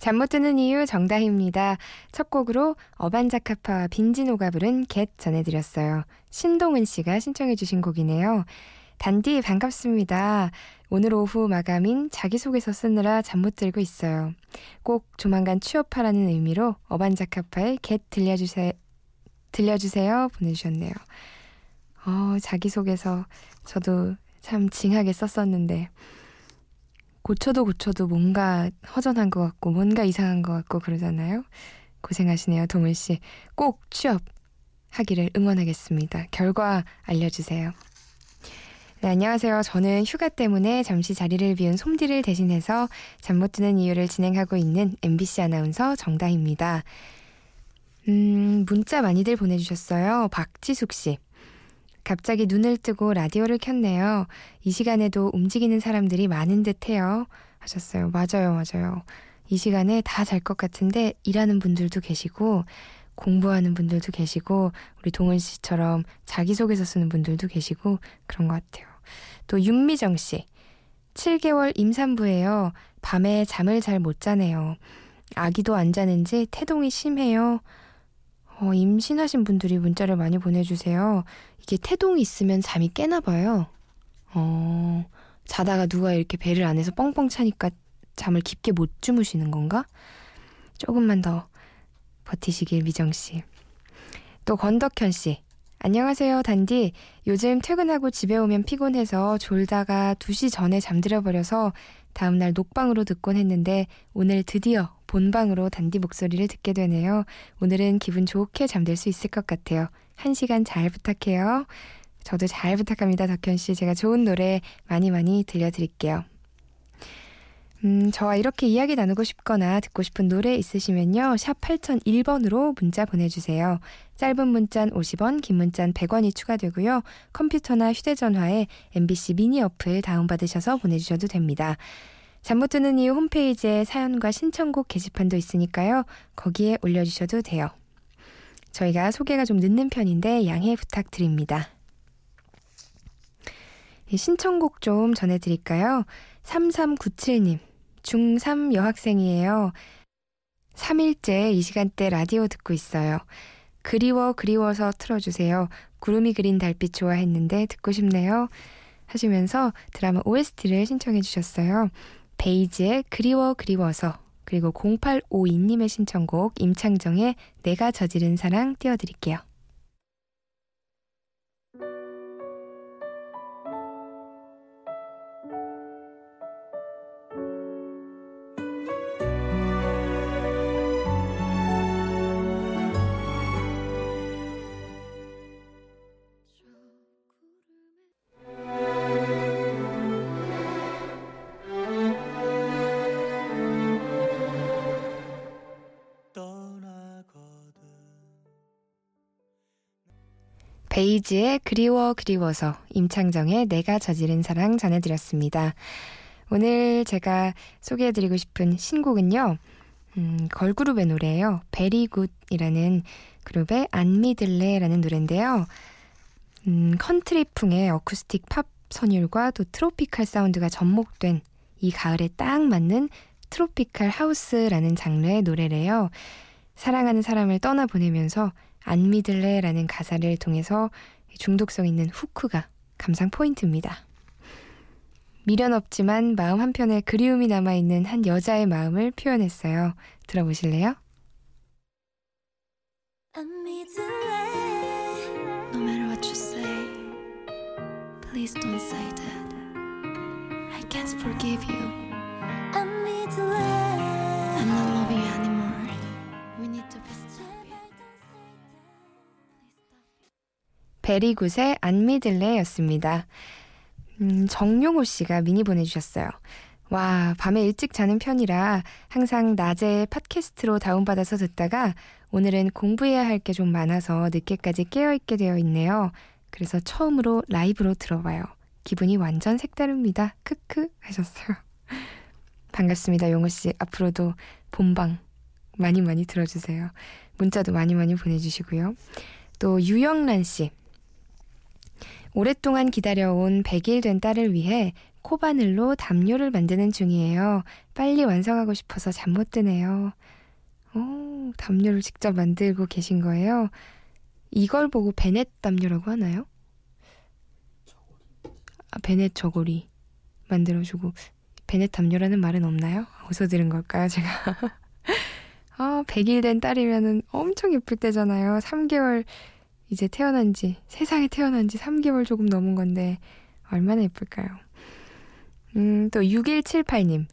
잠 못 드는 이유 정다희입니다. 첫 곡으로 어반자카파와 빈지노가 부른 겟 전해드렸어요. 신동은 씨가 신청해 주신 곡이네요. 단디 반갑습니다. 오늘 오후 마감인 자기소개서 쓰느라 잠 못 들고 있어요. 꼭 조만간 취업하라는 의미로 어반자카파의 겟 들려주세, 들려주세요 보내주셨네요. 어, 자기소개서 저도 참 징하게 썼었는데 고쳐도 고쳐도 뭔가 허전한 것 같고 뭔가 이상한 것 같고 그러잖아요. 고생하시네요, 동을 씨. 꼭 취업하기를 응원하겠습니다. 결과 알려주세요. 네, 안녕하세요. 저는 휴가 때문에 잠시 자리를 비운 솜디를 대신해서 잠 못 드는 이유를 진행하고 있는 MBC 아나운서 정다입니다. 음, 문자 많이들 보내주셨어요. 박지숙 씨. 갑자기 눈을 뜨고 라디오를 켰네요. 이 시간에도 움직이는 사람들이 많은 듯 해요. 하셨어요. 맞아요, 맞아요. 이 시간에 다 잘 것 같은데 일하는 분들도 계시고 공부하는 분들도 계시고 우리 동은 씨처럼 자기소개서 쓰는 분들도 계시고 그런 것 같아요. 또 윤미정 씨. 7개월 임산부예요. 밤에 잠을 잘 못 자네요. 아기도 안 자는지 태동이 심해요. 어, 임신하신 분들이 문자를 많이 보내주세요. 이게 태동이 있으면 잠이 깨나 봐요. 어, 자다가 누가 이렇게 배를 안에서 뻥뻥 차니까 잠을 깊게 못 주무시는 건가? 조금만 더 버티시길 미정 씨. 또 권덕현 씨. 안녕하세요, 단디. 요즘 퇴근하고 집에 오면 피곤해서 졸다가 2시 전에 잠들어 버려서 다음날 녹방으로 듣곤 했는데 오늘 드디어 본방으로 단디 목소리를 듣게 되네요. 오늘은 기분 좋게 잠들 수 있을 것 같아요. 한 시간 잘 부탁해요. 저도 잘 부탁합니다, 덕현 씨. 제가 좋은 노래 많이 많이 들려드릴게요. 음, 저와 이렇게 이야기 나누고 싶거나 듣고 싶은 노래 있으시면요. 샵 8001번으로 문자 보내주세요. 짧은 문자는 50원, 긴 문자는 100원이 추가되고요. 컴퓨터나 휴대전화에 MBC 미니 어플 다운받으셔서 보내주셔도 됩니다. 잠 못 드는 이유 홈페이지에 사연과 신청곡 게시판도 있으니까요. 거기에 올려주셔도 돼요. 저희가 소개가 좀 늦는 편인데 양해 부탁드립니다. 신청곡 좀 전해드릴까요? 3397님, 중3 여학생이에요. 3일째 이 시간대 라디오 듣고 있어요. 그리워 그리워서 틀어주세요. 구름이 그린 달빛 좋아했는데 듣고 싶네요. 하시면서 드라마 OST를 신청해 주셨어요. 베이지의 그리워 그리워서 그리고 0852님의 신청곡 임창정의 내가 저지른 사랑 띄워드릴게요. 베이지의 그리워 그리워서 임창정의 내가 저지른 사랑 전해드렸습니다. 오늘 제가 소개해드리고 싶은 신곡은요. 음, 걸그룹의 노래예요. 베리굿이라는 그룹의 안 믿을래라는 노래인데요. 음, 컨트리풍의 어쿠스틱 팝 선율과 또 tropical 사운드가 접목된 이 가을에 딱 맞는 트로피칼 하우스라는 장르의 노래래요. 사랑하는 사람을 떠나보내면서 안 믿을래 라는 가사를 통해서 중독성 있는 후크가 감상 포인트입니다. 미련 없지만 마음 한편에 그리움이 남아있는 한 여자의 마음을 표현했어요. 들어보실래요? No matter what you say, please don't say that. I can't forgive you. Loving you 베리굿의 안 믿을래였습니다. 음, 정용호 씨가 미니 보내주셨어요. 와, 밤에 일찍 자는 편이라 항상 낮에 팟캐스트로 다운받아서 듣다가 오늘은 공부해야 할 게 좀 많아서 늦게까지 깨어있게 되어 있네요. 그래서 처음으로 라이브로 들어봐요. 기분이 완전 색다릅니다. 크크 하셨어요. 반갑습니다, 용호 씨. 앞으로도 본방 많이 많이 들어주세요. 문자도 많이 많이 보내주시고요. 또 유영란 씨. 오랫동안 기다려온 100일 된 딸을 위해 코바늘로 담요를 만드는 중이에요. 빨리 완성하고 싶어서 잠 못 드네요. 오, 담요를 직접 만들고 계신 거예요. 이걸 보고 베넷 담요라고 하나요? 아, 베넷 저고리 만들어주고 베넷 담요라는 말은 없나요? 어디서 들은 걸까요, 제가? 아, 100일 된 딸이면은 엄청 예쁠 때잖아요. 3개월 이제 태어난 지, 세상에 태어난 지 3개월 조금 넘은 건데 얼마나 예쁠까요? 음, 또 6178님.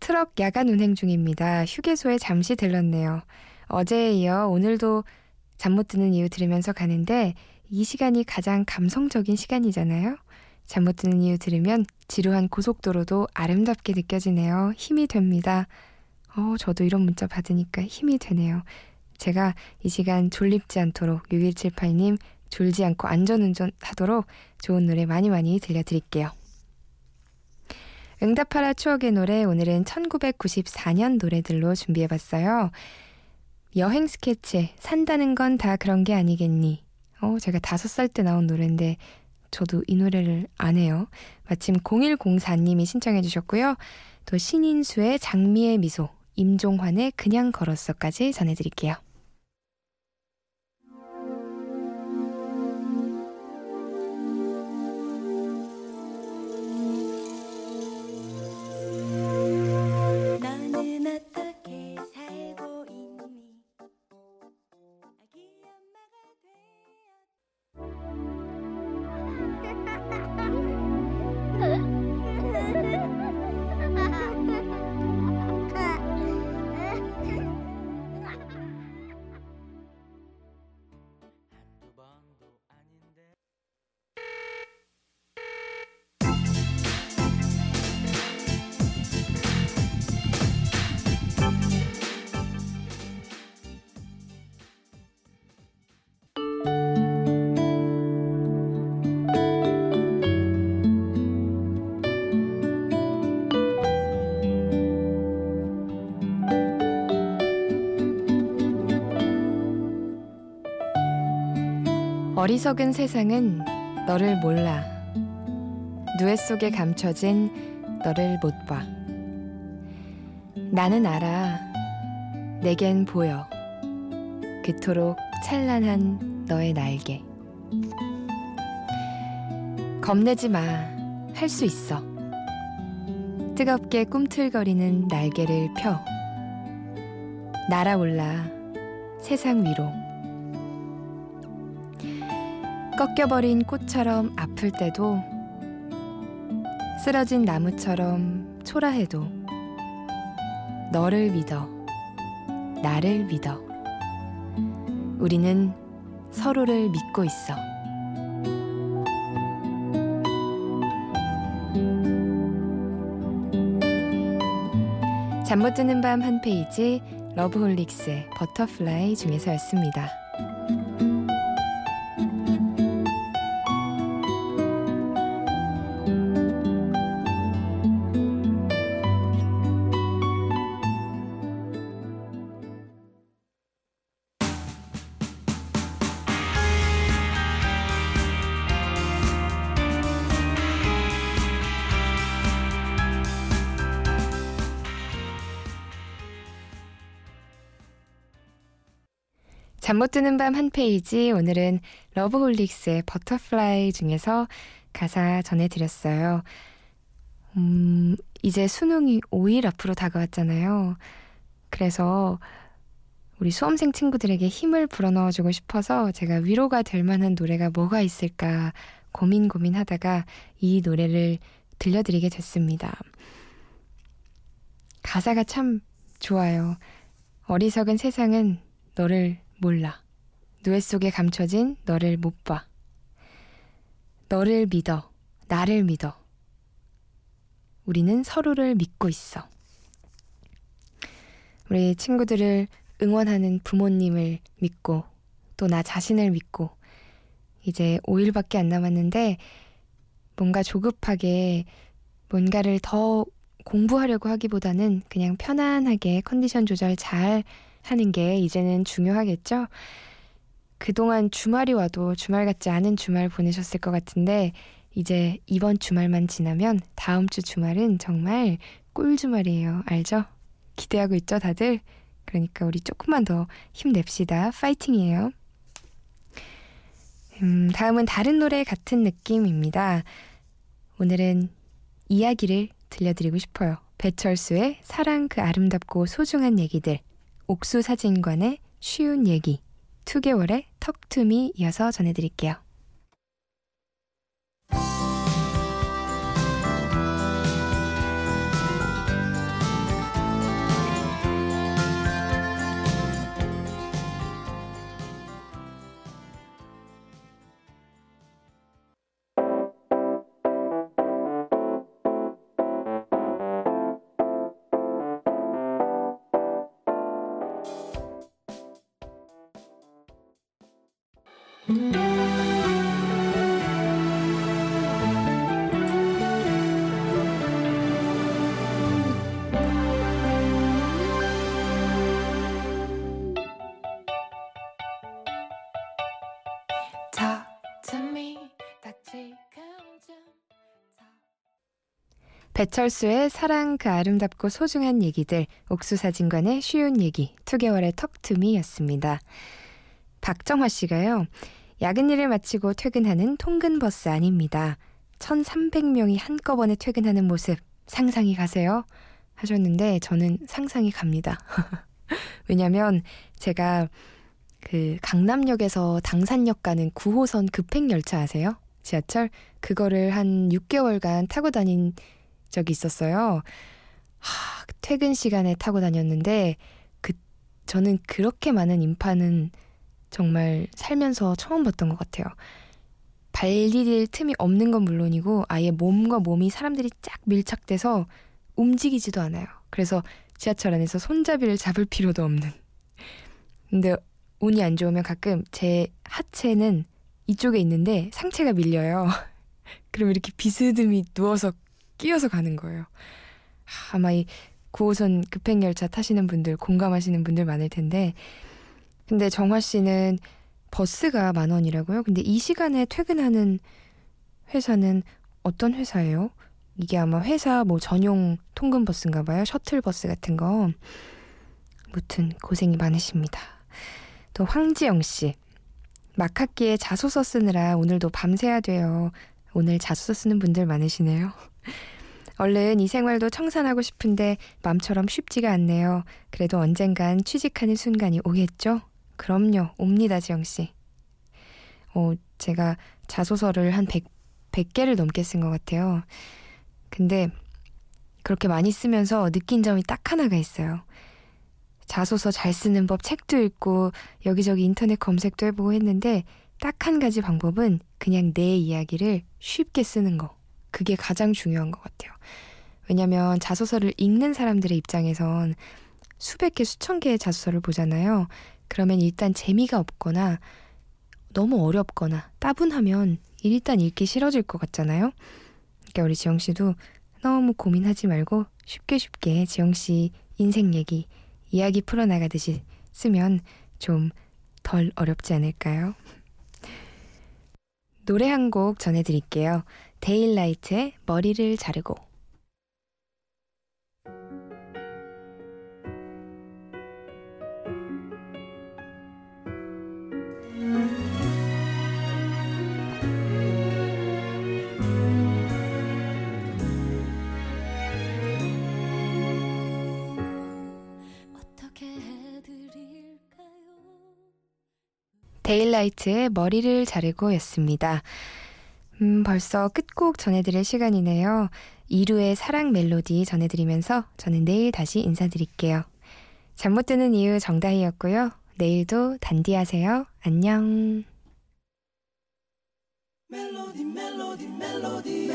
트럭 야간 운행 중입니다. 휴게소에 잠시 들렀네요. 어제에 이어 오늘도 잠 못 드는 이유 들으면서 가는데 이 시간이 가장 감성적인 시간이잖아요. 잠 못 드는 이유 들으면 지루한 고속도로도 아름답게 느껴지네요. 힘이 됩니다. 어, 저도 이런 문자 받으니까 힘이 되네요. 제가 이 시간 졸립지 않도록 6178님 졸지 않고 안전운전 하도록 좋은 노래 많이 많이 들려드릴게요. 응답하라 추억의 노래 오늘은 1994년 노래들로 준비해봤어요. 여행 스케치 산다는 건 다 그런 게 아니겠니? 어, 제가 다섯 살 때 나온 노래인데 저도 이 노래를 안 해요. 마침 0104님이 신청해 주셨고요. 또 신인수의 장미의 미소, 임종환의 그냥 걸었어까지 전해드릴게요. 어리석은 세상은 너를 몰라. 누에 속에 감춰진 너를 못 봐. 나는 알아. 내겐 보여. 그토록 찬란한 너의 날개. 겁내지 마. 할 수 있어. 뜨겁게 꿈틀거리는 날개를 펴. 날아올라. 세상 위로. 꺾여버린 꽃처럼 아플 때도 쓰러진 나무처럼 초라해도 너를 믿어, 나를 믿어. 우리는 서로를 믿고 있어. 잠 못 드는 밤 한 페이지 러브홀릭스의 버터플라이 중에서였습니다. 잠 못 드는 밤 한 페이지 오늘은 러브홀릭스의 Butterfly 중에서 가사 전해드렸어요. 음, 이제 수능이 5일 앞으로 다가왔잖아요. 그래서 우리 수험생 친구들에게 힘을 불어넣어주고 싶어서 제가 위로가 될 만한 노래가 뭐가 있을까 고민 고민하다가 이 노래를 들려드리게 됐습니다. 가사가 참 좋아요. 어리석은 세상은 너를 몰라. 누에 속에 감춰진 너를 못 봐. 너를 믿어. 나를 믿어. 우리는 서로를 믿고 있어. 우리 친구들을 응원하는 부모님을 믿고 또 나 자신을 믿고 이제 5일밖에 안 남았는데 뭔가 조급하게 뭔가를 더 공부하려고 하기보다는 그냥 편안하게 컨디션 조절 잘 하는 게 이제는 중요하겠죠? 그동안 주말이 와도 주말 같지 않은 주말 보내셨을 것 같은데 이제 이번 주말만 지나면 다음 주 주말은 정말 꿀 주말이에요. 알죠? 기대하고 있죠, 다들? 그러니까 우리 조금만 더 힘냅시다. 파이팅이에요. 음, 다음은 다른 노래 같은 느낌입니다. 오늘은 이야기를 들려드리고 싶어요. 배철수의 사랑 그 아름답고 소중한 얘기들, 옥수 사진관의 쉬운 얘기, 2개월의 턱투미 이어서 전해드릴게요. 배철수의 사랑 그 아름답고 소중한 얘기들 옥수사진관의 쉬운 얘기 2개월의 턱투미였습니다. 박정화 씨가요. 야근 일을 마치고 퇴근하는 통근버스 아닙니다. 1300명이 한꺼번에 퇴근하는 모습 상상이 가세요? 하셨는데 저는 상상이 갑니다. 왜냐면 제가 그 강남역에서 당산역 가는 9호선 급행열차 아세요? 지하철? 그거를 한 6개월간 타고 다닌 적이 있었어요. 하, 퇴근 시간에 타고 다녔는데 그 저는 그렇게 많은 인파는 정말 살면서 처음 봤던 것 같아요. 발 디딜 틈이 없는 건 물론이고 아예 몸과 몸이 사람들이 쫙 밀착돼서 움직이지도 않아요. 그래서 지하철 안에서 손잡이를 잡을 필요도 없는. 근데 운이 안 좋으면 가끔 제 하체는 이쪽에 있는데 상체가 밀려요. 그럼 이렇게 비스듬히 누워서 끼어서 가는 거예요. 아마 이 9호선 급행열차 타시는 분들 공감하시는 분들 많을 텐데 근데 정화 씨는 버스가 만 원이라고요? 근데 이 시간에 퇴근하는 회사는 어떤 회사예요? 이게 아마 회사 뭐 전용 통근 버스인가 봐요. 셔틀 버스 같은 거. 무튼 고생이 많으십니다. 또 황지영 씨. 막학기에 자소서 쓰느라 오늘도 밤새야 돼요. 오늘 자소서 쓰는 분들 많으시네요. 얼른 이 생활도 청산하고 싶은데 맘처럼 쉽지가 않네요. 그래도 언젠간 취직하는 순간이 오겠죠? 그럼요. 옵니다, 지영 씨. 어, 제가 자소서를 한 100, 100개를 넘게 쓴 것 같아요. 근데 그렇게 많이 쓰면서 느낀 점이 딱 하나가 있어요. 자소서 잘 쓰는 법 책도 읽고 여기저기 인터넷 검색도 해보고 했는데 딱 한 가지 방법은 그냥 내 이야기를 쉽게 쓰는 거. 그게 가장 중요한 것 같아요. 왜냐면 자소서를 읽는 사람들의 입장에선 수백 개, 수천 개의 자소서를 보잖아요. 그러면 일단 재미가 없거나 너무 어렵거나 따분하면 일단 읽기 싫어질 것 같잖아요. 그러니까 우리 지영 씨도 너무 고민하지 말고 쉽게 쉽게 지영 씨 인생 얘기, 이야기 풀어나가듯이 쓰면 좀 덜 어렵지 않을까요? 노래 한 곡 전해드릴게요. 데일라이트의 머리를 자르고 데일라이트의 머리를 자르고 였습니다. 음, 벌써 끝곡 전해드릴 시간이네요. 이루의 사랑 멜로디 전해드리면서 저는 내일 다시 인사드릴게요. 잠 못 드는 이유 정다희였고요. 내일도 단디하세요. 안녕. 멜로디 멜로디 멜로디